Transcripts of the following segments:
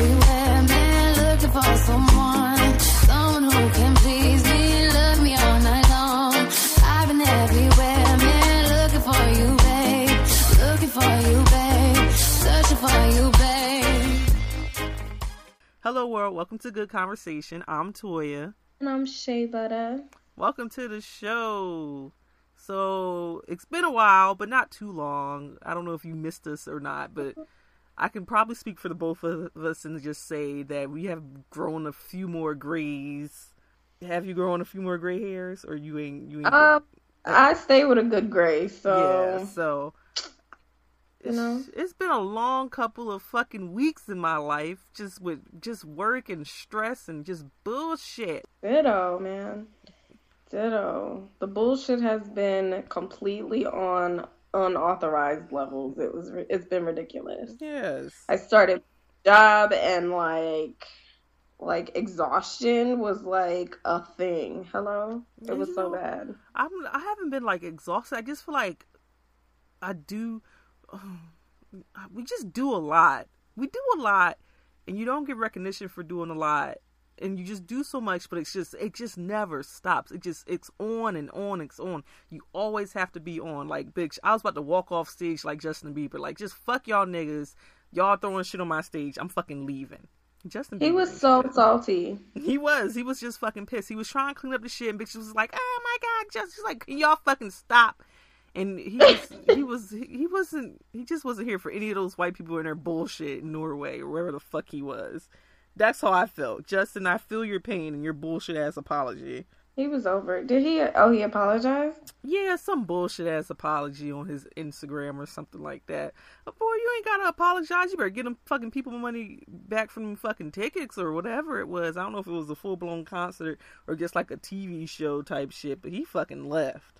everywhere, man, looking for someone, someone who can please me, love me all night long. I've been everywhere, man, looking for you, babe, looking for you, babe, searching for you, babe. Hello, world. Welcome to Good Conversation. I'm Toya. And I'm Shea Butter. Welcome to the show. So it's been a while, but not too long. I don't know if you missed us or not, but I can probably speak for the both of us and just say that we have grown a few more grays. Have you grown a few more gray hairs, or you ain't? You ain't. Um, I stay with a good gray, so yeah. So you know, it's been a long couple of fucking weeks in my life, just with just work and stress and just bullshit. ditto, man. Ditto. The bullshit has been completely on unauthorized levels. It was. It's been ridiculous. Yes. I started job and like like exhaustion was like a thing. Hello? It was You so bad. I'm I haven't been like exhausted. I just feel like I do we just do a lot. We do a lot and you don't get recognition for doing a lot. And you just do so much, but it's just it just never stops. It just it's on and on, it's on. You always have to be on. Like bitch, I was about to walk off stage like Justin Bieber. Like just fuck y'all niggas. Y'all throwing shit on my stage. I'm fucking leaving. Justin Bieber. He was so salty. He was. He was just fucking pissed. He was trying to clean up the shit, and bitch was like, "Oh my god, just she's like, can y'all fucking stop?" And he was, he was, he wasn't, he just wasn't here for any of those white people in their bullshit in Norway or wherever the fuck he was. That's how I felt, Justin. I feel your pain and your bullshit ass apology. He was over it. Did he? Oh, he apologized. Yeah, some bullshit ass apology on his Instagram or something like that. But boy, you ain't gotta apologize. You better get them fucking people money back from them fucking tickets or whatever it was. I don't know if it was a full blown concert or just like a TV show type shit, but he fucking left.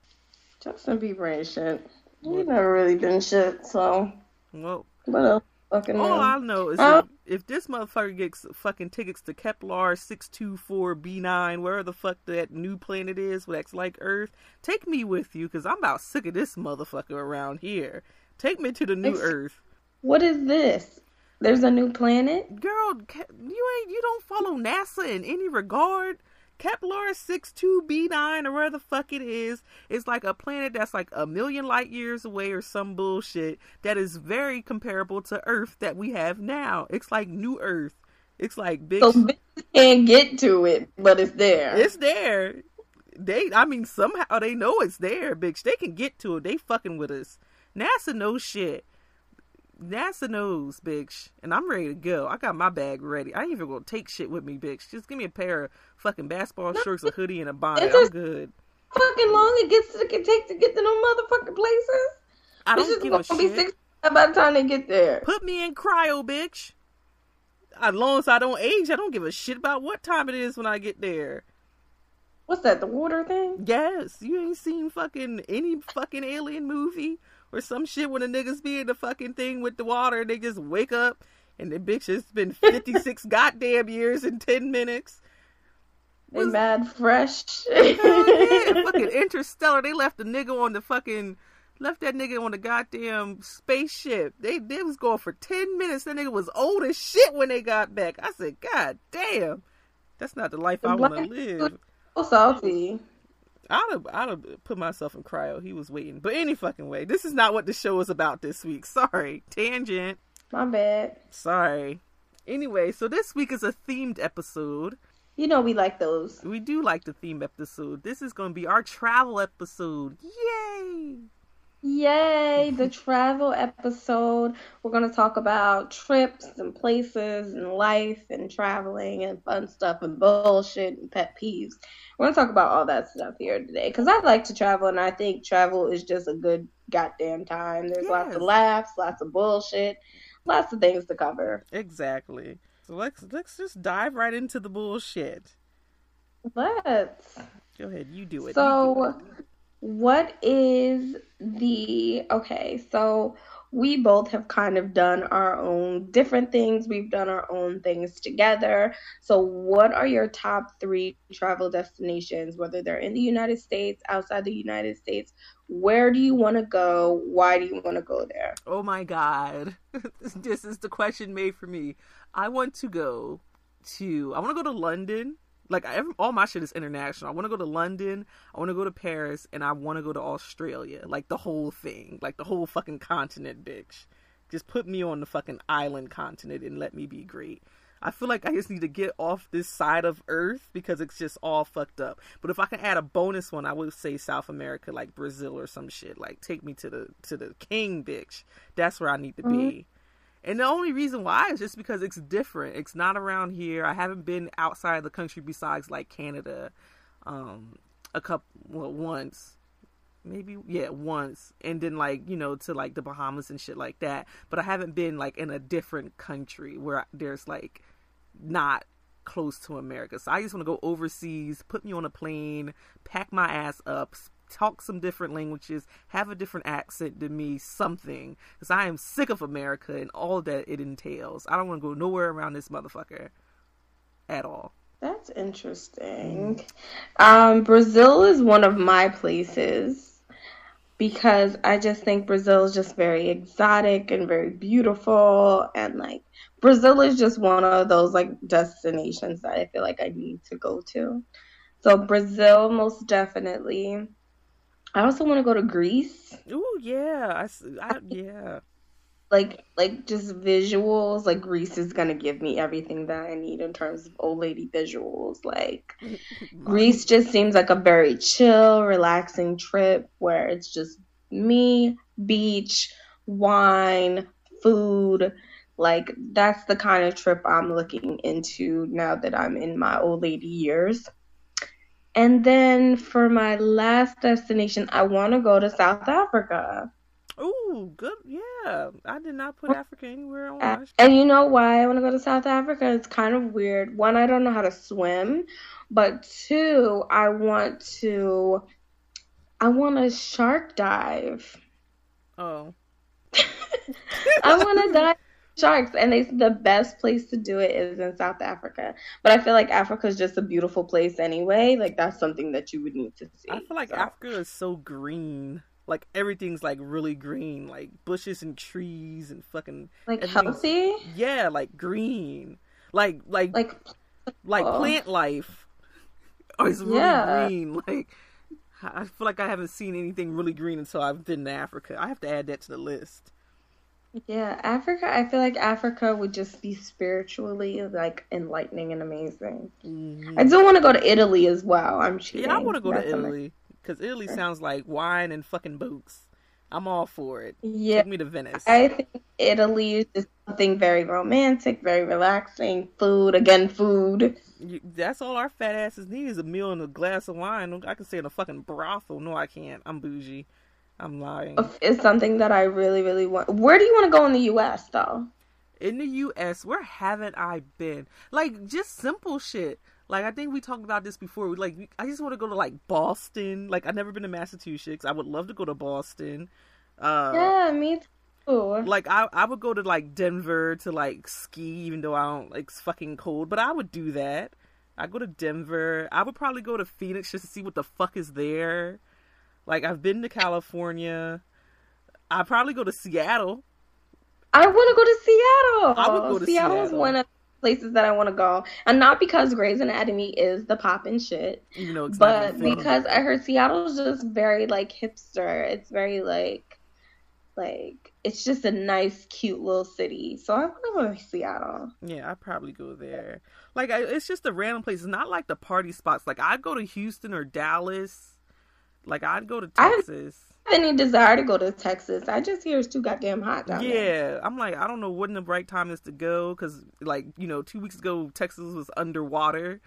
Justin Bieber ain't shit. He never really been shit. So Well, what else? Uh, Fucking all know? I know is Huh? if, if this motherfucker gets fucking tickets to Kepler six two four B nine, wherever the fuck that new planet is that's like Earth, take me with you because I'm about sick of this motherfucker around here. Take me to the new Ex- Earth. What is this? There's a new planet. girl, you ain't you don't follow NASA in any regard. Kepler 62b9 or where the fuck it is is like a planet that's like a million light years away or some bullshit that is very comparable to Earth that we have now. It's like new Earth. It's like big So bitches can't get to it, but it's there. it's there. They I mean somehow they know it's there, bitch. They can get to it. They fucking with us. NASA knows shit. NASA knows, bitch, and I'm ready to go. I got my bag ready. I ain't even gonna take shit with me, bitch. Just give me a pair of fucking basketball shorts, a hoodie, and a bonnet. It's I'm just- good. fucking long it gets to can take to get to them motherfucking places. I don't give a gonna be shit. six by the time they get there. Put me in cryo, bitch. As long as I don't age, I don't give a shit about what time it is when I get there. What's that? The water thing? Yes, you ain't seen fucking any fucking alien movie or some shit when the niggas be in the fucking thing with the water and they just wake up and the bitch has been 56 goddamn years in 10 minutes. They mad fresh. Yeah, fucking interstellar. They left the nigga on the fucking left that nigga on the goddamn spaceship. They they was going for 10 minutes. That nigga was old as shit when they got back. I said, God damn. That's not the life I want to live. so salty. I'd have, I'd have put myself in cryo. He was waiting. But any fucking way, this is not what the show is about this week. Sorry. Tangent. My bad. Sorry. Anyway, so this week is a themed episode. You know we like those. We do like the theme episode. This is going to be our travel episode. Yay! Yay, the travel episode. We're going to talk about trips and places and life and traveling and fun stuff and bullshit and pet peeves. We're going to talk about all that stuff here today because I like to travel and I think travel is just a good goddamn time. There's lots of laughs, lots of bullshit, lots of things to cover. Exactly. So let's let's just dive right into the bullshit. Let's. Go ahead, you do it. You do So, it. What is the okay? So, we both have kind of done our own different things. We've done our own things together. So, what are your top three travel destinations, whether they're in the United States, outside the United States? Where do you want to go? Why do you want to go there? Oh my god. this is the question made for me. I want to go to. I want to go to London. Like I, all my shit is international. I want to go to London. I want to go to Paris, and I want to go to Australia. Like the whole thing, like the whole fucking continent, bitch. Just put me on the fucking island continent and let me be great. I feel like I just need to get off this side of Earth because it's just all fucked up. But if I can add a bonus one, I would say South America, like Brazil or some shit. Like take me to the to the king, bitch. That's where I need to mm-hmm. be. And the only reason why is just because it's different. It's not around here. I haven't been outside the country besides like Canada, um, a couple well once, maybe yeah once, and then like you know to like the Bahamas and shit like that. But I haven't been like in a different country where there's like not close to America. So I just want to go overseas, put me on a plane, pack my ass up, talk some different languages, have a different accent than me, something. Because I am sick of America and all that it entails. I don't want to go nowhere around this motherfucker at all. That's interesting. Um, Brazil is one of my places because I just think Brazil is just very exotic and very beautiful and like Brazil is just one of those like destinations that I feel like I need to go to. So Brazil most definitely. I also want to go to Greece. Ooh, yeah. I, I- yeah. Like like just visuals, like Greece is gonna give me everything that I need in terms of old lady visuals. Like Greece just seems like a very chill, relaxing trip where it's just me, beach, wine, food. Like that's the kind of trip I'm looking into now that I'm in my old lady years. And then for my last destination, I want to go to South Africa. Ooh, good. Yeah. I did not put Africa anywhere on my. And you know why I want to go to South Africa? It's kind of weird. One, I don't know how to swim, but two, I want to I want to shark dive. Oh. I want to dive sharks, and they said the best place to do it is in South Africa. But I feel like Africa is just a beautiful place anyway. Like that's something that you would need to see. I feel like So, Africa is so green. Like everything's like really green, like bushes and trees and fucking like healthy, yeah, like green, like like like, like oh. plant life. Oh, it's really Yeah. green. Like I feel like I haven't seen anything really green until I've been to Africa. I have to add that to the list. Yeah, Africa, I feel like Africa would just be spiritually like enlightening and amazing. Mm-hmm. I do want to go to Italy as well. I'm cheating. Yeah, I want to go to That's. Italy because Italy sounds like wine and fucking boats. I'm all for it. Yeah, Take me to Venice. I think Italy is just something very romantic, very relaxing. Food, again, food. You, that's all our fat asses need is a meal and a glass of wine. I can stay in a fucking brothel. No, I can't. I'm bougie. I'm lying. Is something that I really, really want. Where do you want to go in the U.S. though? In the U.S., where haven't I been? Like just simple shit. Like I think we talked about this before. Like I just want to go to like Boston. Like I've never been to Massachusetts. I would love to go to Boston. Uh, Yeah, me too. like I I would go to like Denver to like ski, even though I don't like it's fucking cold. But I would do that. I go to Denver. I would probably go to Phoenix just to see what the fuck is there. Like I've been to California. I probably go to Seattle. I want to go to Seattle. I would go to Seattle is one of the places that I want to go, and not because Grey's Anatomy is the pop and shit. Though it's but because I heard Seattle's just very like hipster. It's very like like it's just a nice, cute little city. So I want to go to Seattle. Yeah, I'd probably go there. Like, I, it's just a random place. It's not like the party spots. Like, I'd go to Houston or Dallas. Like, I'd go to Texas. I have any desire to go to Texas. I just hear it's too goddamn hot down there. Yeah, I'm like, I don't know when the right time is to go because, like, you know, two weeks ago Texas was underwater,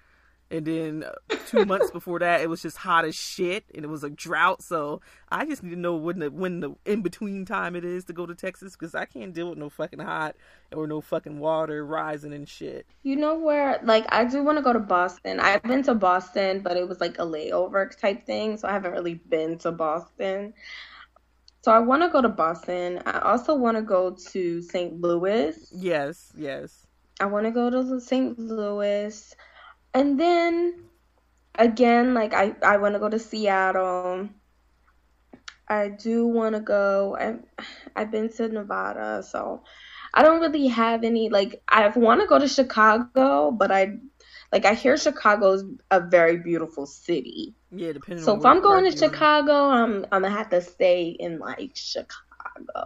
and then uh, two months before that it was just hot as shit, and it was a drought. So I just need to know when the when the in between time it is to go to Texas because I can't deal with no fucking hot or no fucking water rising and shit. You know where, like, I do want to go to Boston. I've been to Boston, but it was like a layover type thing, so I haven't really been to Boston. So I want to go to Boston. I also want to go to St. Louis. Yes, yes. I want to go to St. Louis. And then again, like I I want to go to Seattle. I do want to go. I I've been to Nevada, so I don't really have any like I want to go to Chicago, but I like I hear Chicago's a very beautiful city. Yeah, depending. So if I'm going to in. Chicago, I'm I'm gonna have to stay in like Chicago.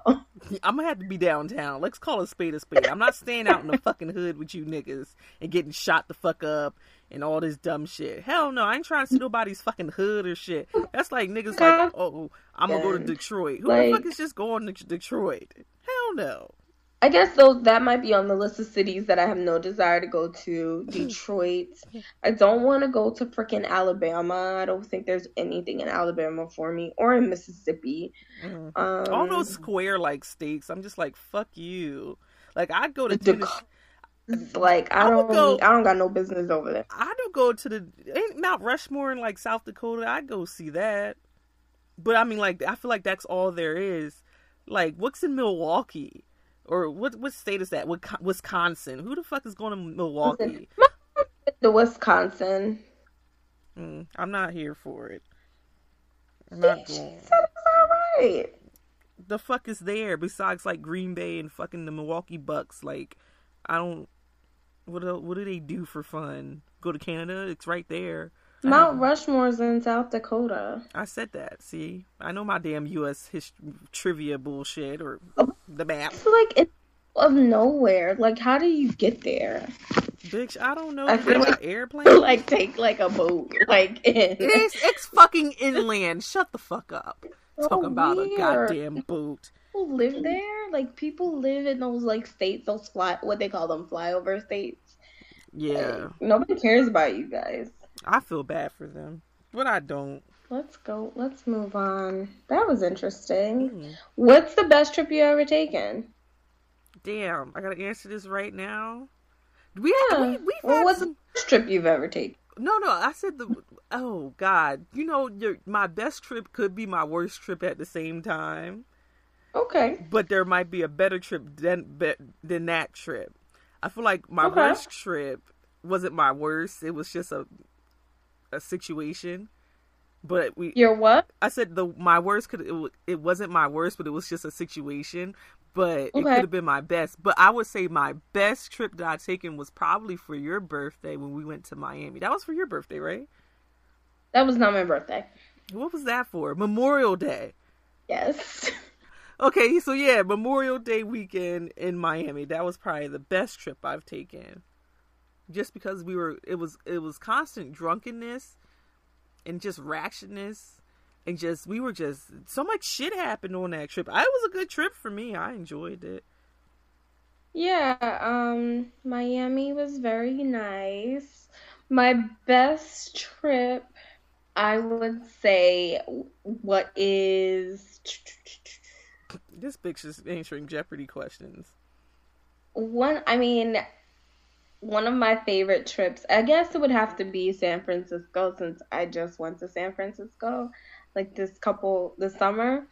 I'm gonna have to be downtown. Let's call a spade a spade. I'm not staying out in the fucking hood with you niggas and getting shot the fuck up and all this dumb shit. Hell no, I ain't trying to see nobody's fucking hood or shit. That's like niggas like, oh, I'm gonna go to Detroit. Who Like- the fuck is just going to Detroit? Hell no. I guess though that might be on the list of cities that I have no desire to go to. Detroit. I don't want to go to freaking Alabama. I don't think there's anything in Alabama for me or in Mississippi. Mhm. Um, all those square like states, I'm just like, fuck you. Like I'd go to Tennessee. Like I I don't go- I don't got no business over there. I don't go to the ain't Mount Rushmore in like South Dakota. I'd go see that. But I mean, like I feel like that's all there is. Like, what's in Milwaukee? Or what? What state is that? Wis- Wisconsin. Who the fuck is going to Milwaukee? The Wisconsin. Mm, I'm not here for it. I'm not She going. said it's all right. The fuck is there besides like Green Bay and fucking the Milwaukee Bucks? Like, I don't. What do, what do they do for fun? Go to Canada? It's right there. Mount. Rushmore's in South Dakota. I said that. See, I know my damn U.S. history trivia bullshit or oh, the map, It's like it's of nowhere. Like how do you get there? bitch. I don't know. I feel like- airplane. like take like a boat. Like in. it's it's fucking inland. Shut the fuck up. So Talking about a goddamn boot. People live there. Like people live in those like states, those fly what they call them flyover states. Yeah, Like, nobody cares about you guys. I feel bad for them, but I don't. Let's go. Let's move on. That was interesting. Mm. What's the best trip you ever taken? Damn, I gotta answer this right now. We Yeah. we we've Well, had what's some. the best trip you've ever taken? No, no, I said the. Oh God, you know, your my best trip could be my worst trip at the same time. Okay. but there might be a better trip than than that trip. I feel like my Okay. worst trip wasn't my worst. It was just a a situation. But we, Your what? I said the my worst could it, it wasn't my worst, but it was just a situation. But it could have been my best. But I would say my best trip that I taken was probably for your birthday when we went to Miami. That was for your birthday, right? That was not my birthday. What was that for? Memorial Day. Yes. Okay, so yeah, Memorial Day weekend in Miami. That was probably the best trip I've taken. Just because we were it was it was constant drunkenness and just ratchetness and just we were just so much shit happened on that trip. I, it was a good trip for me. I enjoyed it. Yeah, um, Miami was very nice. My best trip, I would say, what is This bitch is answering Jeopardy questions. one, I mean, one of my favorite trips, I guess it would have to be San Francisco since I just went to San Francisco like this couple this summer.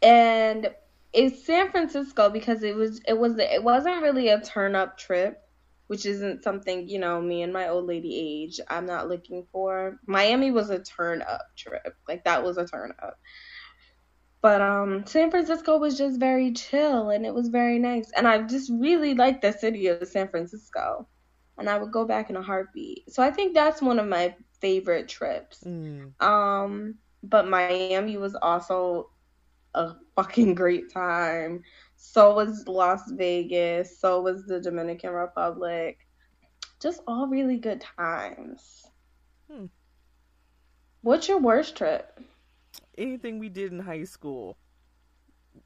And it's San Francisco because it was it was it wasn't really a turn up trip, which isn't something, you know, me and my old lady age I'm not looking for. Miami was a turn up trip. Like that was a turn up. But um San Francisco was just very chill and it was very nice. And I just really liked the city of San Francisco. And I would go back in a heartbeat. So I think that's one of my favorite trips. Mm. Um, but Miami was also a fucking great time. So was Las Vegas. So was the Dominican Republic. Just all really good times. Hmm. What's your worst trip? Anything we did in high school.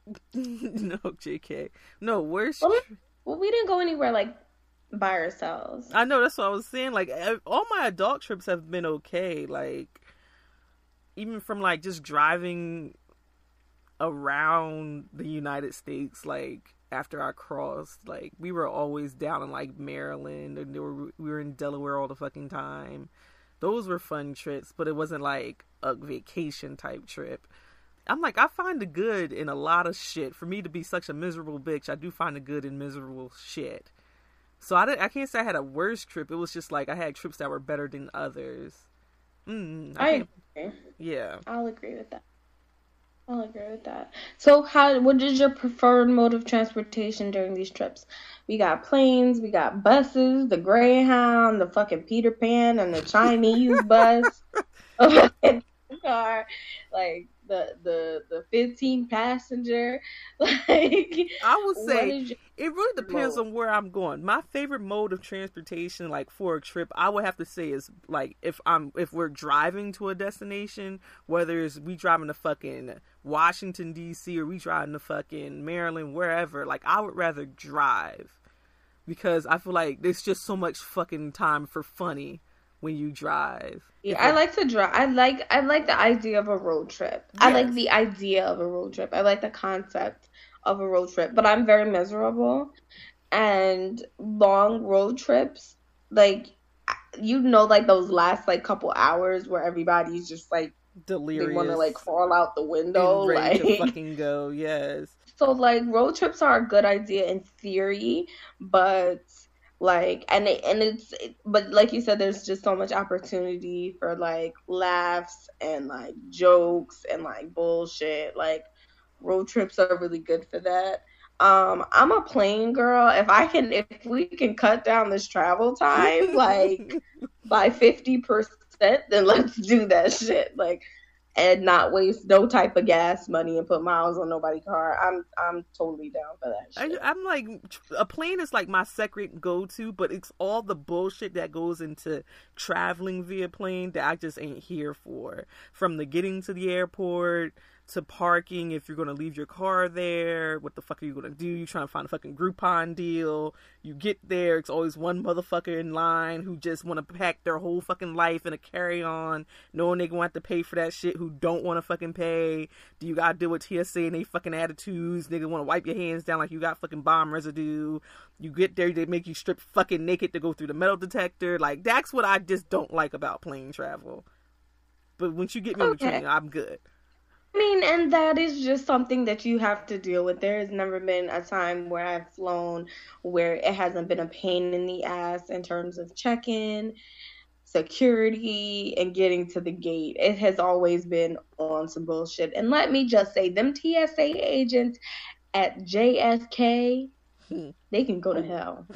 no, JK. No, worst Well, tri- Well, we didn't go anywhere like by ourselves. I know that's what I was saying. Like all my adult trips have been okay. Like even from like just driving around the United States, like after I crossed, like we were always down in like Maryland and were, we were in Delaware all the fucking time. Those were fun trips, but it wasn't like a vacation type trip. I'm like, I find the good in a lot of shit. For me to be such a miserable bitch, I do find the good in miserable shit. So I, didn't, I can't say I had a worse trip. It was just like I had trips that were better than others. Mm, I I agree. yeah. I'll agree with that. I'll agree with that. So, how? What is your preferred mode of transportation during these trips? We got planes, we got buses, the Greyhound, the fucking Peter Pan, and the Chinese bus. car, like the the the 15 passenger. Like I would say your- it really depends mode? on where I'm going. My favorite mode of transportation, like for a trip, I would have to say is like if I'm if we're driving to a destination, whether it's we driving to fucking Washington D.C. or we driving to fucking Maryland, wherever. Like I would rather drive because I feel like there's just so much fucking time for funny when you drive. Yeah, I like to drive. I like I like the idea of a road trip. I like the idea of a road trip. I like the concept of a road trip, but I'm very miserable. And long road trips, like you know, like those last like couple hours where everybody's just like delirious. they want to like fall out the window, like to fucking go. Yes. so like road trips are a good idea in theory, but like and it, and it's but like you said there's just so much opportunity for like laughs and like jokes and like bullshit. Like road trips are really good for that. Um I'm a plane girl. If I can if we can cut down this travel time like by 50%, then let's do that shit. Like and not waste no type of gas money and put miles on nobody's car. I'm I'm totally down for that I, shit. I'm like a plane is like my second go to, but it's all the bullshit that goes into traveling via plane that I just ain't here for. From the getting to the airport to parking, if you're gonna leave your car there, what the fuck are you gonna do? You trying to find a fucking Groupon deal. You get there, it's always one motherfucker in line who just want to pack their whole fucking life in a carry on, knowing they gonna have to pay for that shit. Who don't want to fucking pay? Do you gotta deal with TSA and they fucking attitudes? Nigga want to wipe your hands down like you got fucking bomb residue. You get there, they make you strip fucking naked to go through the metal detector. Like that's what I just don't like about plane travel. But once you get me on the Okay. train, I'm good. I mean, and that is just something that you have to deal with. There has never been a time where I've flown where it hasn't been a pain in the ass in terms of check-in, security, and getting to the gate. It has always been on some bullshit. And let me just say, them TSA agents at JFK, Hmm. they can go to hell.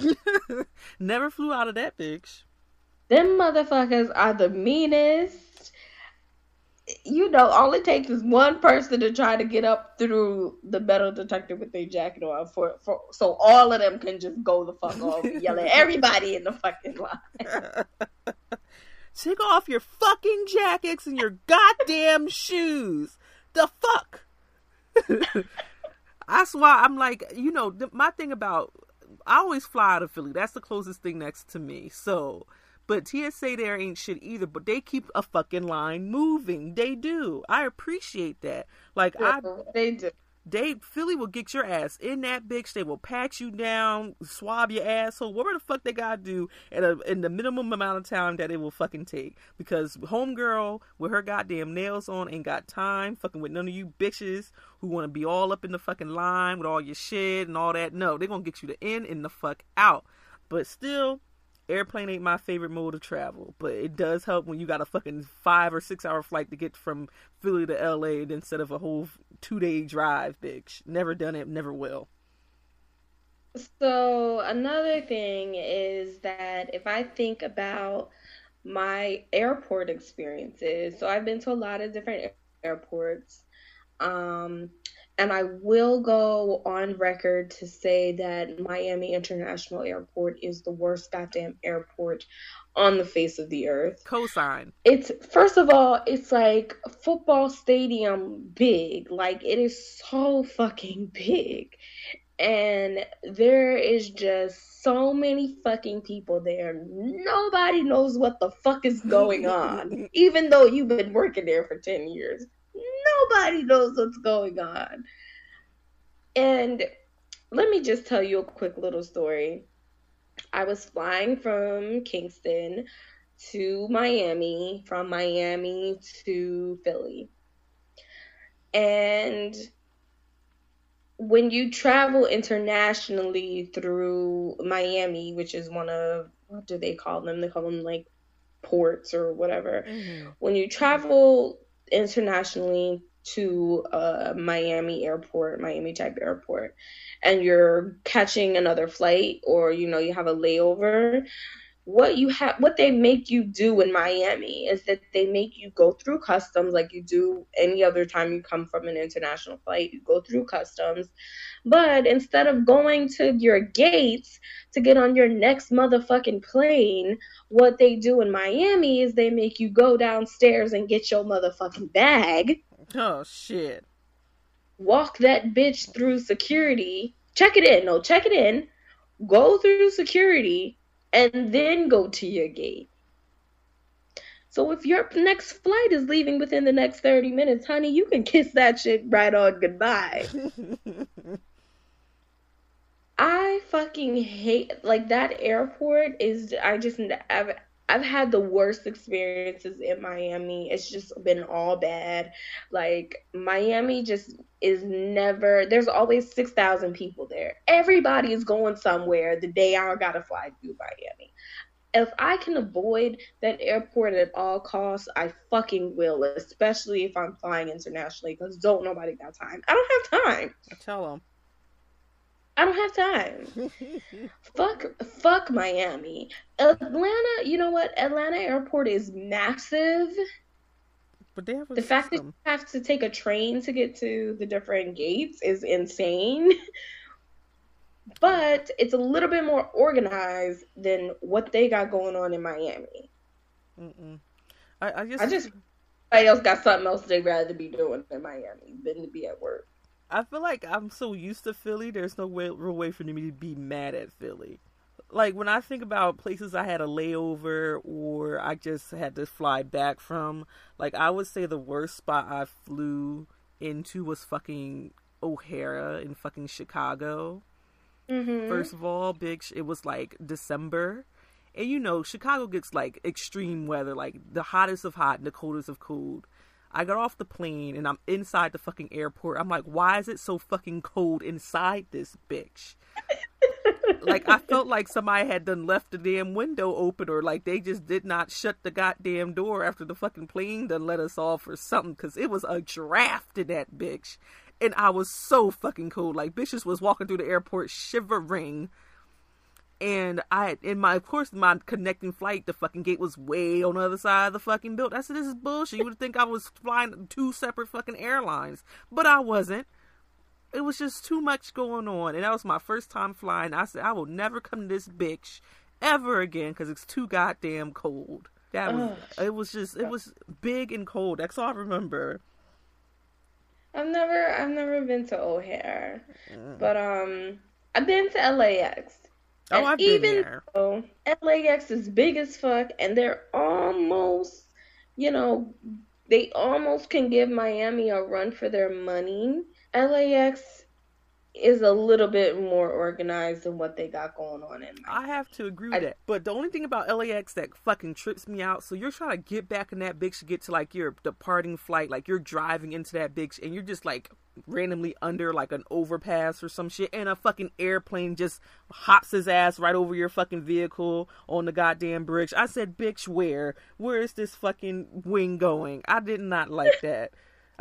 Never flew out of that bitch. Them motherfuckers are the meanest. You know, all it takes is one person to try to get up through the metal detector with their jacket on, for, for so all of them can just go the fuck off and yell at everybody in the fucking line. Take off your fucking jackets and your goddamn shoes. The fuck? That's why I'm like, you know, my thing about I always fly out of Philly. That's the closest thing next to me. So, but TSA there ain't shit either. But they keep a fucking line moving. They do. I appreciate that. Like I they do. they Philly will get your ass in that bitch. They will pat you down, swab your asshole, whatever the fuck they gotta do in a in the minimum amount of time that it will fucking take. Because homegirl with her goddamn nails on ain't got time fucking with none of you bitches who want to be all up in the fucking line with all your shit and all that. No, they gonna get you the in and the fuck out. But still, airplane ain't my favorite mode of travel, but it does help when you got a fucking five or six hour flight to get from Philly to LA instead of a whole two day drive, bitch. Never done it, never will. So another thing is that if I think about my airport experiences, so I've been to a lot of different airports, um, and I will go on record to say that Miami International Airport is the worst goddamn airport on the face of the earth. Cosign. It's first of all, it's like a football stadium big. Like it is so fucking big. And there is just so many fucking people there. Nobody knows what the fuck is going on. Even though you've been working there for 10 years. Nobody knows what's going on. And let me just tell you a quick little story. I was flying from Kingston to Miami, from Miami to Philly. And when you travel internationally through Miami, which is one of what do they call them? They call them like ports or whatever. Mm-hmm. When you travel internationally to a Miami airport, Miami type airport, and you're catching another flight or you know you have a layover, what you have what they make you do in Miami is that they make you go through customs like you do any other time you come from an international flight. You go through customs. But instead of going to your gates to get on your next motherfucking plane, what they do in Miami is they make you go downstairs and get your motherfucking bag Oh shit. walk that bitch through security, check it in, no, check it in, go through security, and then go to your gate. So if your next flight is leaving within the next 30 minutes, honey, you can kiss that shit right on goodbye. I fucking hate like that airport is I just I've I've had the worst experiences in Miami. It's just been all bad. Like Miami just is never there's always 6,000 people there. Everybody is going somewhere the day I got to fly through Miami. If I can avoid that airport at all costs, I fucking will, especially if I'm flying internationally because don't nobody got time. I don't have time. I Tell them. I don't have time. fuck fuck Miami. Atlanta, you know what? Atlanta airport is massive. But they have a The fact that you have to take a train to get to the different gates is insane. But it's a little bit more organized than what they got going on in Miami. Mm-mm. I, I just, I just everybody else got something else they'd rather be doing in Miami than to be at work. I feel like I'm so used to Philly. There's no way, real way for me to be mad at Philly. Like when I think about places I had a layover or I just had to fly back from, like I would say the worst spot I flew into was fucking O'Hare in fucking Chicago. Mm-hmm. First of all, big. Sh- it was like December, and you know Chicago gets like extreme weather, like the hottest of hot and the coldest of cold. I got off the plane and I'm inside the fucking airport. I'm like, why is it so fucking cold inside this bitch? like I felt like somebody had done left the damn window open or like they just did not shut the goddamn door after the fucking plane done let us off or something because it was a draft in that bitch. And I was so fucking cold. Like bitches was walking through the airport shivering. And I, in my, of course, my connecting flight, the fucking gate was way on the other side of the fucking building. I said, this is bullshit. You would think I was flying two separate fucking airlines. But I wasn't it was just too much going on and that was my first time flying i said i will never come to this bitch ever again because it's too goddamn cold that was it was just it was big and cold that's all i remember I've never I've never been to O'Hare, but um I've been to LAX. Oh And i've been even there though LAX is big as fuck and they're almost, you know, they almost can give Miami a run for their money. LAX is a little bit more organized than what they got going on in. I have to agree with I- that. But the only thing about LAX that fucking trips me out, so you're trying to get back in that bitch to get to like your departing flight, like you're driving into that bitch and you're just like randomly under like an overpass or some shit and a fucking airplane just hops his ass right over your fucking vehicle on the goddamn bridge. I said, bitch, where? Where is this fucking wing going? I did not like that.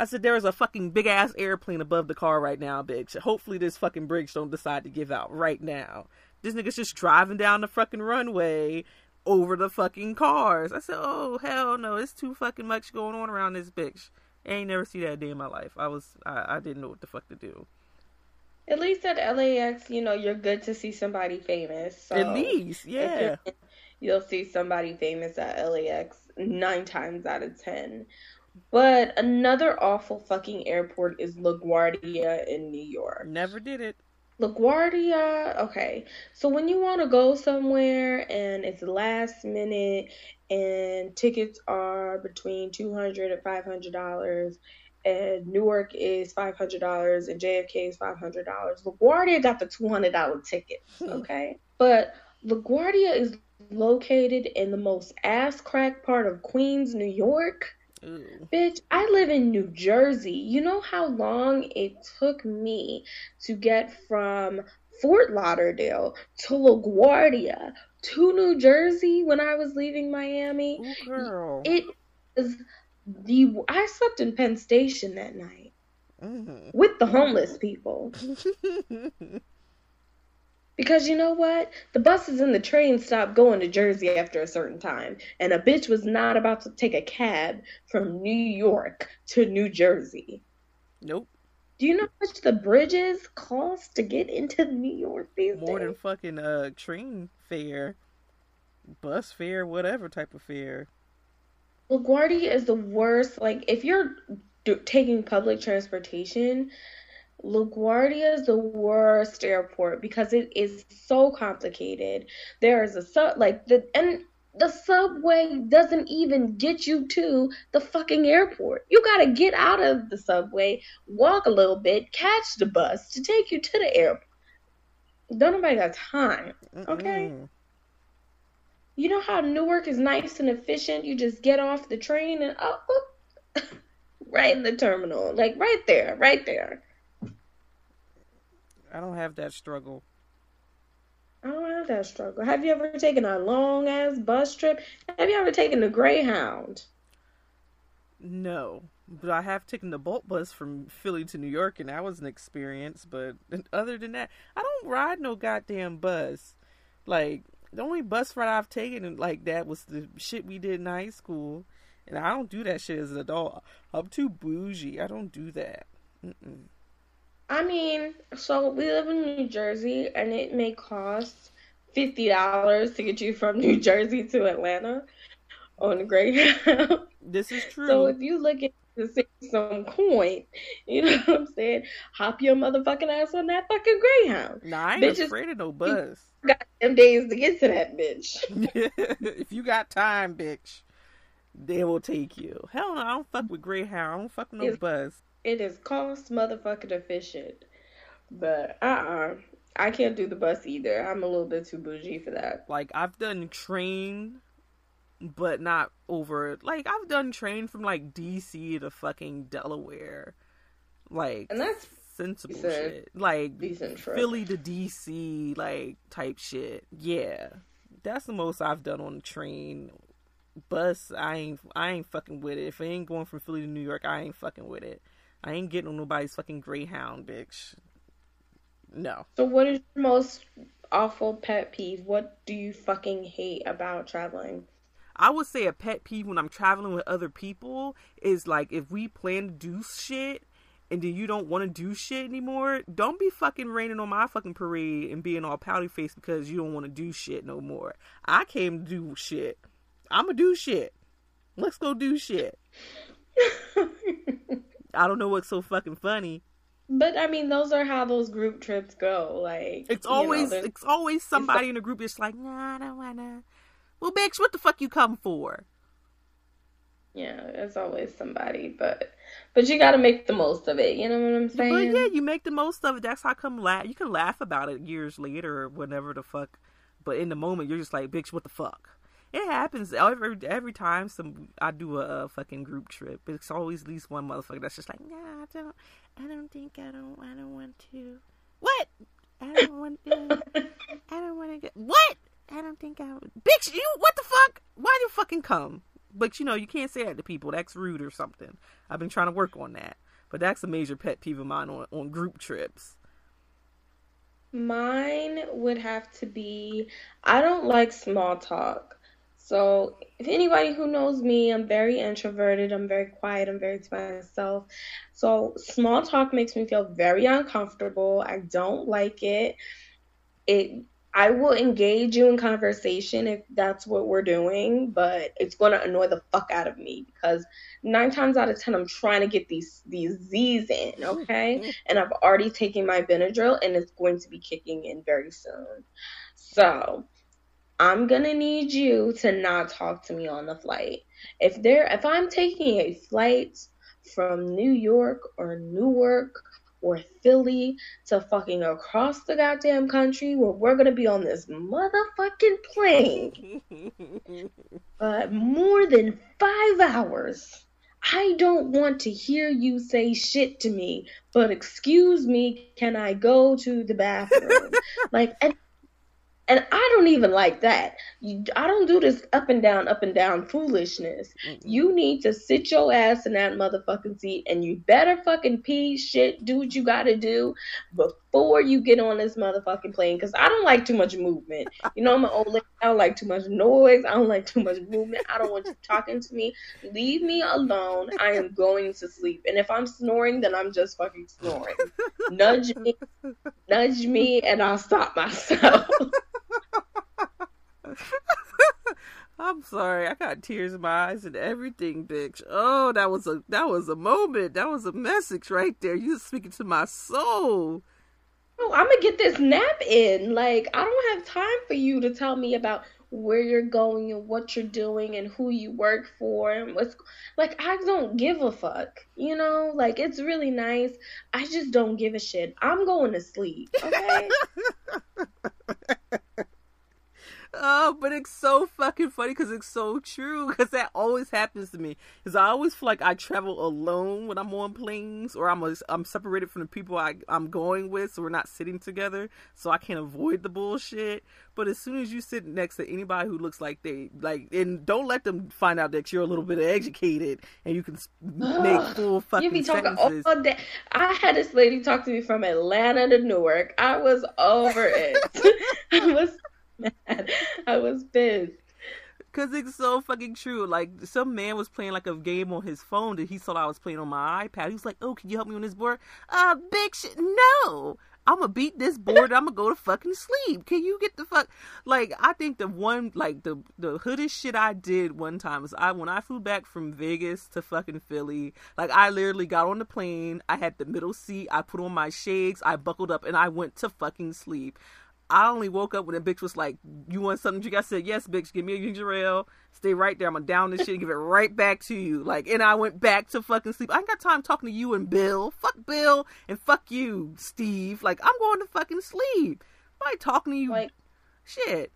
I said there is a fucking big ass airplane above the car right now, bitch. Hopefully this fucking bridge don't decide to give out right now. This nigga's just driving down the fucking runway over the fucking cars. I said, oh hell no, it's too fucking much going on around this bitch. I ain't never see that day in my life. I was I, I didn't know what the fuck to do. At least at LAX, you know, you're good to see somebody famous. So At least, yeah. you'll see somebody famous at LAX nine times out of ten. But another awful fucking airport is LaGuardia in New York. Never did it. LaGuardia, okay. So when you want to go somewhere and it's last minute and tickets are between 200 and 500 dollars and Newark is $500 and JFK is $500. LaGuardia got the $200 ticket. okay? But LaGuardia is located in the most ass crack part of Queens, New York. Ooh. Bitch, I live in New Jersey. You know how long it took me to get from Fort Lauderdale to LaGuardia to New Jersey when I was leaving Miami? Ooh, girl. It was the I slept in Penn Station that night Mhm. with the homeless people. Because you know what? The buses and the trains stopped going to Jersey after a certain time, and a bitch was not about to take a cab from New York to New Jersey. nope. Do you know how much the bridges cost to get into New York these More than days? fucking uh train fare, bus fare, whatever type of fare. LaGuardia is the worst. Like, if you're do- taking public transportation, LaGuardia is the worst airport because it is so complicated. There is a sub, like the and the subway doesn't even get you to the fucking airport. You gotta get out of the subway, walk a little bit, catch the bus to take you to the airport. Don't nobody got time. Okay. Mm-mm. You know how Newark is nice and efficient? You just get off the train and oh, whoop, right in the terminal. Like right there, right there. I don't have that struggle. I don't have that struggle. Have you ever taken a long ass bus trip? Have you ever taken the Greyhound? No, but I have taken the Bolt bus from Philly to New York, and that was an experience. But other than that, I don't ride no goddamn bus. Like the only bus ride I've taken like that was the shit we did in high school, and I don't do that shit as an adult. I'm too bougie. I don't do that. Mm-mm. I mean, so we live in New Jersey and it may cost fifty dollars to get you from New Jersey to Atlanta on the Greyhound. This is true. So if you look at to save some coin, you know what I'm saying? Hop your motherfucking ass on that fucking Greyhound. nah, I ain't bitches- afraid of no bus. Got them days to get to that bitch. if you got time, bitch, they will take you. Hell no, I don't fuck with Greyhound. I don't fuck with no It's- bus. It is cost motherfucking efficient. But uh uh I can't do the bus either. I'm a little bit too bougie for that. Like I've done train, but not over. Like I've done train from like DC to fucking Delaware, like And that's sensible decent- shit. Like decent trip. Philly to DC, like type shit. Yeah, that's the most I've done on the train. Bus, I ain't, I ain't fucking with it. If it ain't going from Philly to New York, I ain't fucking with it. I ain't getting on nobody's fucking Greyhound, bitch. No. So what is your most awful pet peeve? What do you fucking hate about traveling? I would say a pet peeve when I'm traveling with other people is like if we plan to do shit and then you don't want to do shit anymore, don't be fucking raining on my fucking parade and being all pouty faced because you don't want to do shit no more. I came to do shit. I'ma do shit. Let's go do shit. I don't know what's so fucking funny. But I mean, those are how those group trips go. Like It's you know, always it's always somebody in the group that's like, nah, I don't wanna. Well, bitch, what the fuck you come for? yeah, it's always somebody. But but you got to make the most of it. You know what I'm saying? But yeah, you make the most of it. That's how come laugh. You can laugh about it years later or whatever the fuck. But in the moment, you're just like, bitch, what the fuck? It happens every every time some I do a, uh fucking group trip. It's always at least one motherfucker that's just like, nah, I don't, I don't think I don't, I don't want to. What? I don't want to. I don't want to get what? I don't think I would. Bitch, you what the fuck? Why you fucking come? But you know you can't say that to people. That's rude or something. I've been trying to work on that. But that's a major pet peeve of mine on, on group trips. Mine would have to be I don't like small talk. So, if anybody who knows me, I'm very introverted, I'm very quiet, I'm very to myself. So, small talk makes me feel very uncomfortable. I don't like it. It I will engage you in conversation if that's what we're doing, but it's going to annoy the fuck out of me because 9 times out of 10 I'm trying to get these these Z's in, mm-hmm. okay? Mm-hmm. and I've already taken my Benadryl and it's going to be kicking in very soon. So I'm gonna need you to not talk to me on the flight. If there if I'm taking a flight from New York or Newark or Philly to fucking across the goddamn country where we're gonna be on this motherfucking plane uh, more than five hours. I don't want to hear you say shit to me, but excuse me, can I go to the bathroom? like, And I don't even like that. You, I don't do this up and down, up and down foolishness. Mm-mm. You need to sit your ass in that motherfucking seat and you better fucking pee, shit, do what you gotta do before you get on this motherfucking plane. Cause I don't like too much movement. You know, I'm an old lady. I don't like too much noise. I don't like too much movement. I don't want you talking to me. Leave me alone. I am going to sleep. And if I'm snoring, then I'm just fucking snoring. Nudge me, nudge me, and I'll stop myself. I'm sorry, I got tears in my eyes and everything, bitch. Oh, that was a that was a moment. That was a message right there. You speaking to my soul. Oh, I'm gonna get this nap in. Like, I don't have time for you to tell me about where you're going and what you're doing and who you work for and what's like I don't give a fuck. You know, like it's really nice. I just don't give a shit. I'm going to sleep. Okay. Oh, but it's so fucking funny because it's so true. Because that always happens to me. Because I always feel like I travel alone when I'm on planes, or I'm a, I'm separated from the people I I'm going with, so we're not sitting together, so I can't avoid the bullshit. But as soon as you sit next to anybody who looks like they like, and don't let them find out that you're a little bit educated and you can make full fucking you be talking sentences. all day. I had this lady talk to me from Atlanta to Newark. I was over it. I was mad. I was pissed. Cause it's so fucking true. Like some man was playing like a game on his phone that he thought I was playing on my iPad. He was like, "Oh, can you help me on this board?" Uh, bitch, no. I'm gonna beat this board. I'm gonna go to fucking sleep. Can you get the fuck? Like I think the one like the the hoodest shit I did one time was I when I flew back from Vegas to fucking Philly. Like I literally got on the plane. I had the middle seat. I put on my shades. I buckled up and I went to fucking sleep. I only woke up when the bitch was like, "You want something?" to drink?" I said, "Yes, bitch. Give me a ginger ale. Stay right there. I'm gonna down this shit and give it right back to you." Like, and I went back to fucking sleep. I ain't got time talking to you and Bill. Fuck Bill and fuck you, Steve. Like, I'm going to fucking sleep. I ain't talking to you. Like, shit.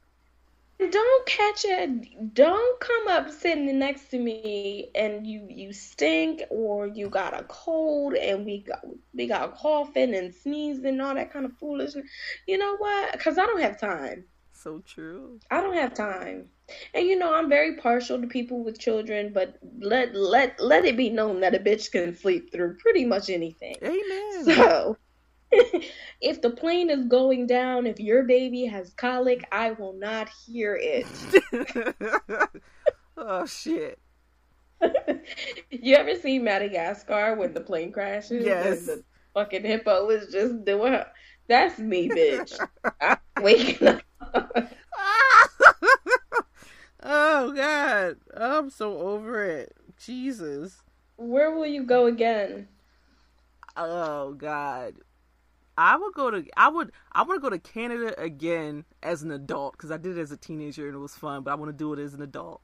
Don't catch it. Don't come up sitting next to me and you you stink or you got a cold and we got we got coughing and sneezing and all that kind of foolishness. You know what? Because I don't have time. So true. I don't have time. And you know, I'm very partial to people with children, but let let let it be known that a bitch can sleep through pretty much anything. Amen. So if the plane is going down, if your baby has colic, I will not hear it. oh shit. you ever see Madagascar when the plane crashes? Yes. And the fucking hippo is just doing her. That's me, bitch. I'm waking up. oh god. I'm so over it. Jesus. Where will you go again? Oh God, I would go to I would I want to go to Canada again as an adult because I did it as a teenager and it was fun, but I want to do it as an adult.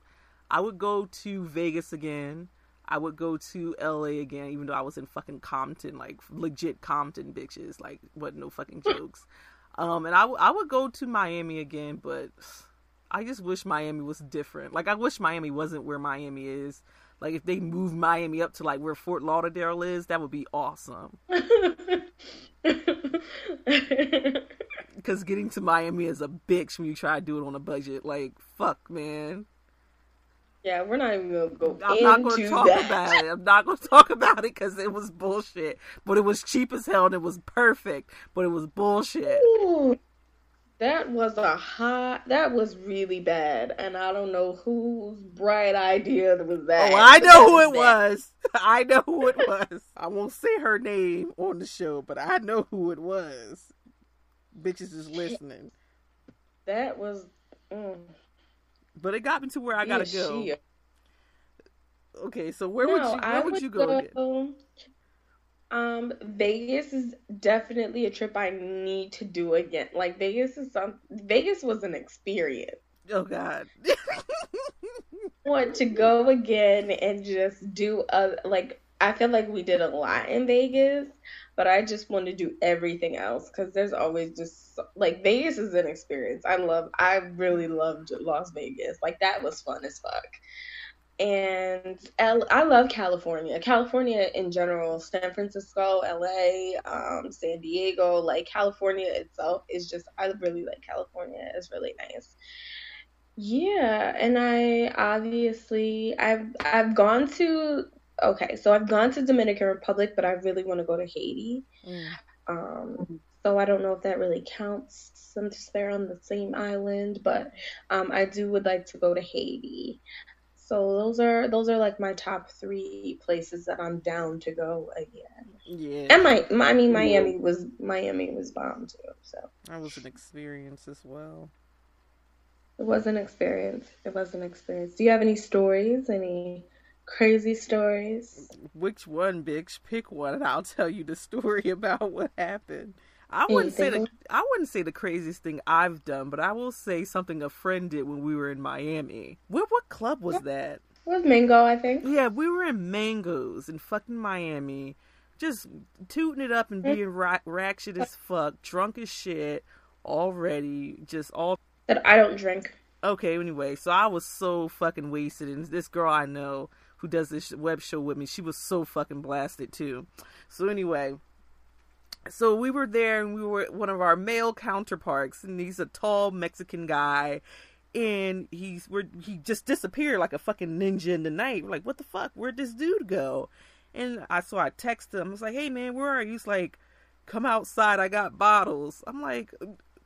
I would go to Vegas again. I would go to LA again, even though I was in fucking Compton, like legit Compton bitches, like what no fucking jokes. Um, and I, w- I would go to Miami again, but I just wish Miami was different. Like I wish Miami wasn't where Miami is. Like if they moved Miami up to like where Fort Lauderdale is, that would be awesome. Because getting to Miami is a bitch when you try to do it on a budget. Like fuck, man. yeah, we're not even gonna go I'm not to talk that. about it. I'm not going to talk about it because it was bullshit. But it was cheap as hell and it was perfect. But it was bullshit. Ooh, that was a hot. That was really bad, and I don't know whose bright idea was that. Oh, I know who it bad. was. I know who it was. I won't say her name on the show, but I know who it was. Bitches is listening. That was. Mm, But it got me to where I gotta yeah, go. she- Okay, so where would No, you I where would you go again? Um, Vegas is definitely a trip I need to do again. Like Vegas is some. Vegas was an experience. Oh God. want to go again and just do a like I feel like we did a lot in Vegas, but I just want to do everything else because there's always just like Vegas is an experience. I love I really loved Las Vegas. Like that was fun as fuck. And I love California. California in general, San Francisco, LA, um, San Diego, like California itself is just I really like California. It's really nice. Yeah, and I obviously I've I've gone to okay, so I've gone to Dominican Republic, but I really want to go to Haiti. Mm. Um, so I don't know if that really counts since they're on the same island, but um, I do would like to go to Haiti. So those are those are like my top three places that I'm down to go again. Yeah. And my, my I mean Miami was Miami was bomb too. So that was an experience as well. It was an experience. It was an experience. Do you have any stories? Any crazy stories? Which one, bitch? Pick one, and I'll tell you the story about what happened. I wouldn't say the I wouldn't say the craziest thing I've done, but I will say something a friend did when we were in Miami. What what club was that? It was Mango, I think. Yeah, we were in Mangoes in fucking Miami, just tooting it up and mm. being ra- ratchet as fuck, drunk as shit, already, just all. That I don't drink. Okay, anyway, so I was so fucking wasted, and this girl I know who does this web show with me, she was so fucking blasted too. So anyway, so we were there and we were one of our male counterparts and he's a tall mexican guy and he's we he just disappeared like a fucking ninja in the night. We're like what the fuck? Where'd this dude go? And i so i texted him. I was like hey man where are you? He's like come outside. I got bottles. I'm like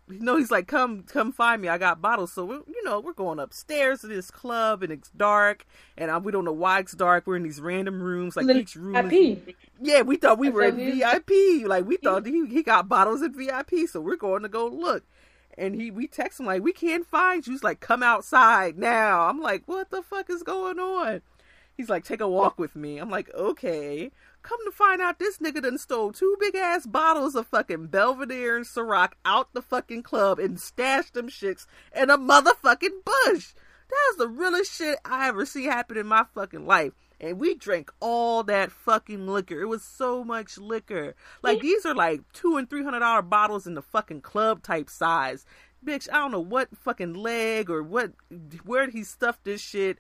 you know, he's like, "Come, come find me. I got bottles." So you know, we're going upstairs to this club, and it's dark, and I, we don't know why it's dark. We're in these random rooms, like each room. Is, yeah, we thought we were in VIP. Like we thought he he got bottles in VIP, so we're going to go look. And he, we text him like, "We can't find you." He's like, "Come outside now." I'm like, "What the fuck is going on?" He's like, "Take a walk with me." I'm like, "Okay." Come to find out, this nigga done stole two big ass bottles of fucking Belvedere and Ciroc out the fucking club and stashed them shits in a motherfucking bush. That was the realest shit I ever see happen in my fucking life. And we drank all that fucking liquor. It was so much liquor. Like these are like two and three hundred dollar bottles in the fucking club type size. Bitch, I don't know what fucking leg or what where he stuffed this shit.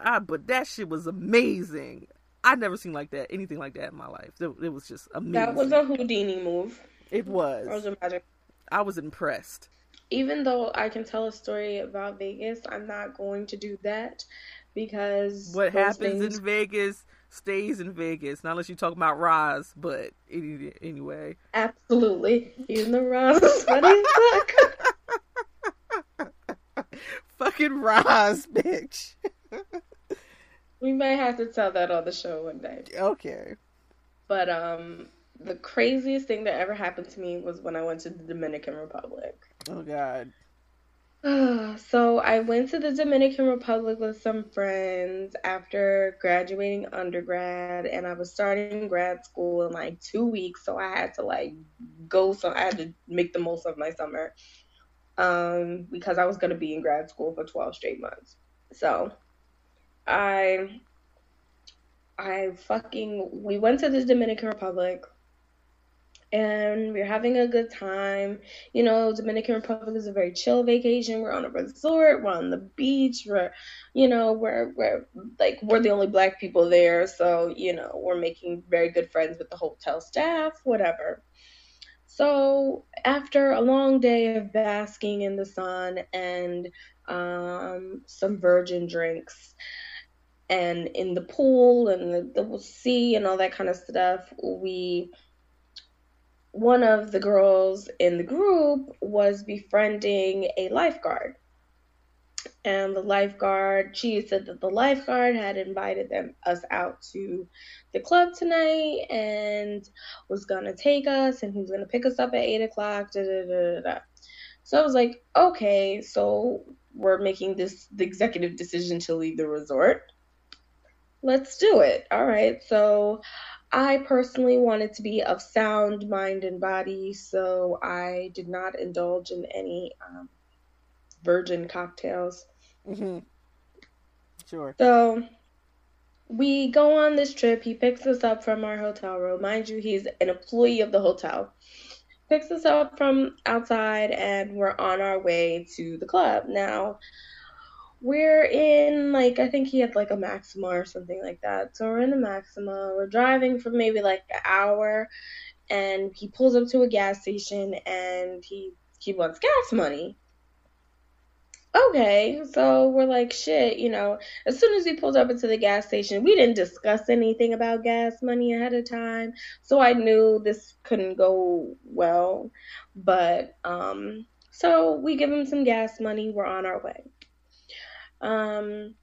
Ah, but that shit was amazing. I'd never seen like that, anything like that in my life. It, it was just amazing. That was a Houdini move. It was. That was a magic. I was impressed. Even though I can tell a story about Vegas, I'm not going to do that because what happens things... in Vegas stays in Vegas. Not unless you talk about Roz, but anyway. Absolutely. Even the Roz funny fuck. Fucking Roz, bitch. We may have to tell that on the show one day. Okay. But um the craziest thing that ever happened to me was when I went to the Dominican Republic. Oh god. so I went to the Dominican Republic with some friends after graduating undergrad and I was starting grad school in like 2 weeks so I had to like go so I had to make the most of my summer. Um because I was going to be in grad school for 12 straight months. So I I fucking we went to the Dominican Republic and we are having a good time. You know, Dominican Republic is a very chill vacation. We're on a resort, we're on the beach, we're you know, we're we're like we're the only black people there, so you know, we're making very good friends with the hotel staff, whatever. So after a long day of basking in the sun and um, some virgin drinks, and in the pool and the, the sea and all that kind of stuff, we one of the girls in the group was befriending a lifeguard. And the lifeguard, she said that the lifeguard had invited them us out to the club tonight and was gonna take us and he was gonna pick us up at eight o'clock. Da, da, da, da. So I was like, okay, so we're making this the executive decision to leave the resort let's do it. All right. So I personally wanted to be of sound mind and body, so I did not indulge in any um, virgin cocktails. Mm-hmm. Sure. So we go on this trip. He picks us up from our hotel room. Mind you, he's an employee of the hotel. Picks us up from outside, and we're on our way to the club. Now, we're in like I think he had like a Maxima or something like that. So we're in the Maxima. We're driving for maybe like an hour, and he pulls up to a gas station and he he wants gas money. Okay, so we're like shit, you know. As soon as we pulled up into the gas station, we didn't discuss anything about gas money ahead of time, so I knew this couldn't go well. But um, so we give him some gas money. We're on our way. Um,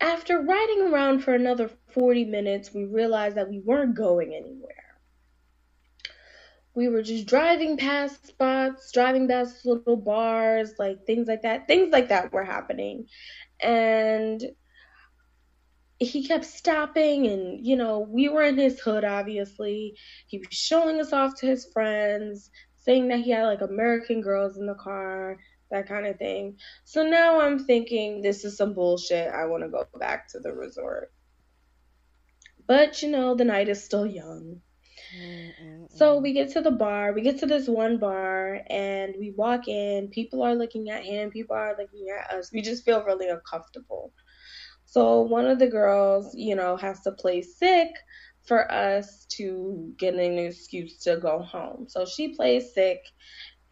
after riding around for another 40 minutes, we realized that we weren't going anywhere. We were just driving past spots, driving past little bars, like things like that. Things like that were happening. And he kept stopping and you know we were in his hood obviously he was showing us off to his friends saying that he had like american girls in the car that kind of thing. So now I'm thinking this is some bullshit. I want to go back to the resort. But you know, the night is still young. Mm-mm-mm. So we get to the bar, we get to this one bar, and we walk in. People are looking at him, people are looking at us. We just feel really uncomfortable. So one of the girls, you know, has to play sick for us to get an excuse to go home. So she plays sick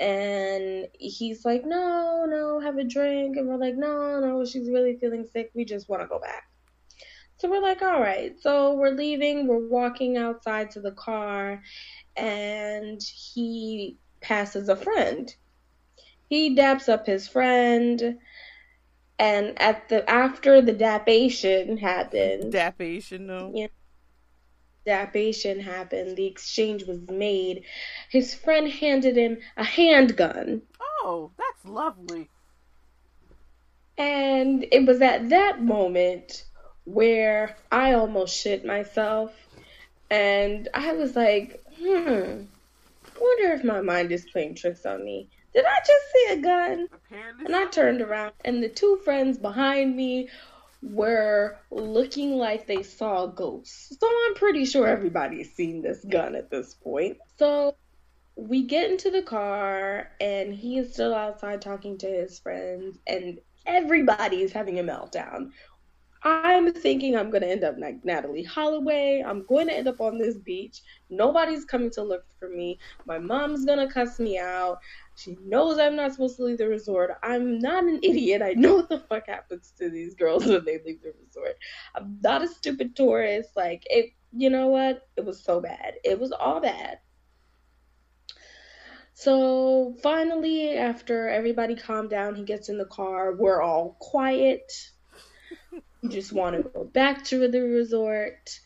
and he's like, no, no, have a drink. And we're like, no, no, she's really feeling sick. We just want to go back. So we're like, all right. So we're leaving. We're walking outside to the car, and he passes a friend. He daps up his friend, and at the after the dapation happened. Dapation, no. Yeah dapation happened, the exchange was made. His friend handed him a handgun. Oh, that's lovely. And it was at that moment where I almost shit myself. And I was like, hmm, wonder if my mind is playing tricks on me. Did I just see a gun? Apparently and I turned around, and the two friends behind me were looking like they saw ghosts. So I'm pretty sure everybody's seen this gun at this point. So we get into the car and he is still outside talking to his friends and everybody is having a meltdown. I'm thinking I'm going to end up like Natalee Holloway. I'm going to end up on this beach. Nobody's coming to look for me. My mom's going to cuss me out. She knows I'm not supposed to leave the resort. I'm not an idiot. I know what the fuck happens to these girls when they leave the resort. I'm not a stupid tourist. Like, it, you know what? It was so bad. It was all bad. So finally, after everybody calmed down, he gets in the car. We're all quiet. Just want to go back to the resort.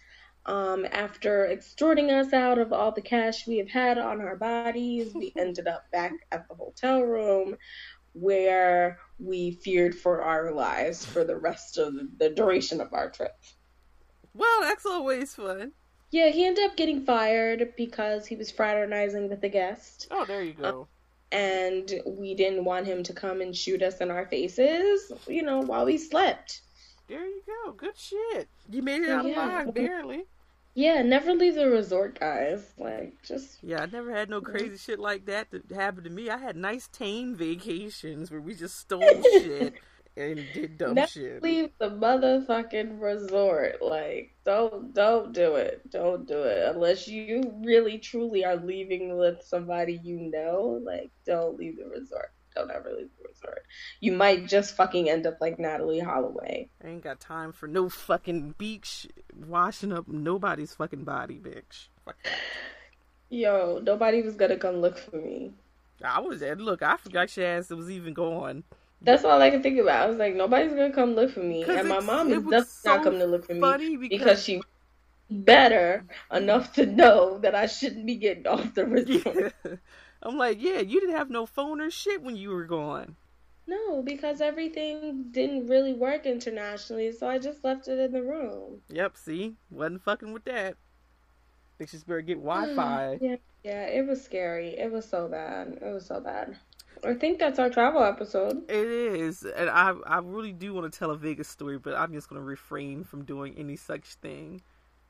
Um, after extorting us out of all the cash we have had on our bodies, we ended up back at the hotel room where we feared for our lives for the rest of the duration of our trip. Well, that's always fun. Yeah, he ended up getting fired because he was fraternizing with a guest. Oh, there you go. Um, and we didn't want him to come and shoot us in our faces, you know, while we slept. There you go. Good shit. You made it out yeah. alive, barely. Yeah, never leave the resort, guys. Like, just yeah, I never had no crazy shit like that that happened to me. I had nice tame vacations where we just stole shit and did dumb never shit. Leave the motherfucking resort. Like, don't don't do it. Don't do it unless you really truly are leaving with somebody you know. Like, don't leave the resort don't ever leave the resort. You might just fucking end up like Natalee Holloway. I ain't got time for no fucking beach washing up nobody's fucking body, bitch. Fuck that. Yo, nobody was gonna come look for me. I was there. Look, I forgot your ass was even going. That's all I can think about. I was like, nobody's gonna come look for me, and my mom is definitely so not coming to look for me because, because she better enough to know that I shouldn't be getting off the resort. Yeah. I'm like, yeah, you didn't have no phone or shit when you were gone. No, because everything didn't really work internationally, so I just left it in the room. Yep, see? Wasn't fucking with that. They just better get Wi Fi. yeah, yeah, it was scary. It was so bad. It was so bad. I think that's our travel episode. It is, and I I really do want to tell a Vegas story, but I'm just going to refrain from doing any such thing.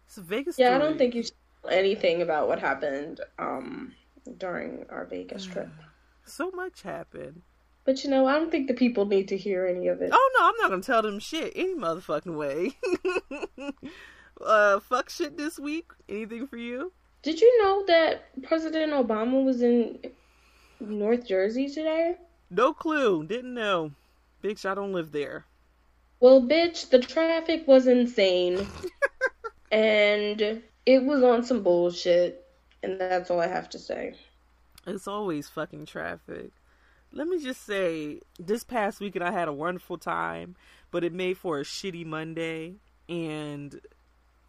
It's a Vegas. Story. Yeah, story. I don't think you should tell anything about what happened. Um, during our Vegas trip. So much happened. But you know, I don't think the people need to hear any of it. Oh no, I'm not gonna tell them shit any motherfucking way. uh, fuck shit this week. Anything for you? Did you know that President Obama was in North Jersey today? No clue. Didn't know. Bitch, I don't live there. Well, bitch, the traffic was insane. and it was on some bullshit. And that's all I have to say. It's always fucking traffic. Let me just say, this past weekend I had a wonderful time, but it made for a shitty Monday, and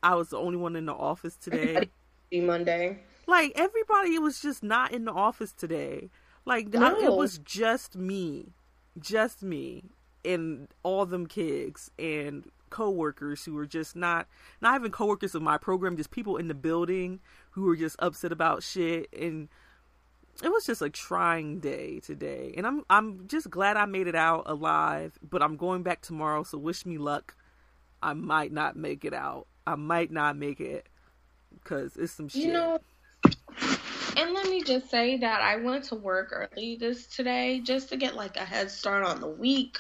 I was the only one in the office today. Shitty Monday. Like everybody was just not in the office today. Like I, it was just me, just me, and all them kids and coworkers who were just not not even coworkers of my program, just people in the building who were just upset about shit and it was just a trying day today. And I'm I'm just glad I made it out alive, but I'm going back tomorrow, so wish me luck. I might not make it out. I might not make it cuz it's some shit. You know, and let me just say that I went to work early this today just to get like a head start on the week.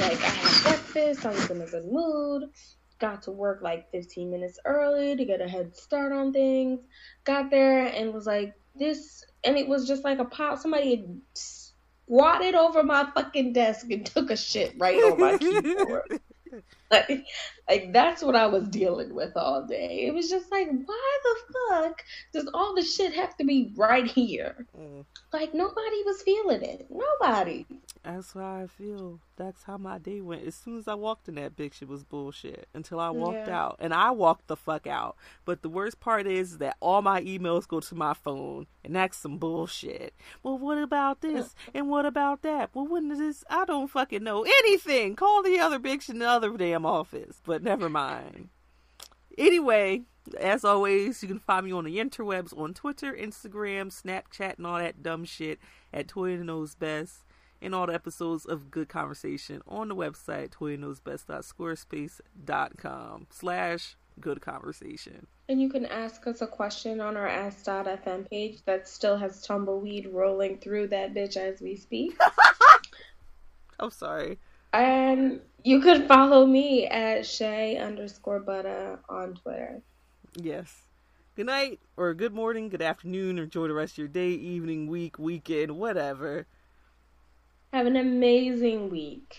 Like I had breakfast, I was in a good mood. Got to work like 15 minutes early to get a head start on things. Got there and was like this, and it was just like a pop. Somebody had squatted over my fucking desk and took a shit right on my keyboard. Like, like that's what I was dealing with all day. It was just like, why the fuck does all the shit have to be right here? Mm. Like nobody was feeling it. Nobody. That's how I feel. That's how my day went. As soon as I walked in that bitch, it was bullshit. Until I walked Yeah. out. And I walked the fuck out. But the worst part is that all my emails go to my phone. And that's some bullshit. Well, what about this? And what about that? Well, when is this? I don't fucking know anything. Call the other bitch in the other damn office. But never mind. Anyway, as always, you can find me on the interwebs on Twitter, Instagram, Snapchat, and all that dumb shit at Toya Knows Best. And all the episodes of Good Conversation on the website, toyaknowsbest.squarespace.com slash good conversation. And you can ask us a question on our Ask.fm page that still has tumbleweed rolling through that bitch as we speak. I'm sorry. And you could follow me at Shay underscore Butter on Twitter. Yes. Good night, or good morning, good afternoon, or enjoy the rest of your day, evening, week, weekend, whatever. Have an amazing week.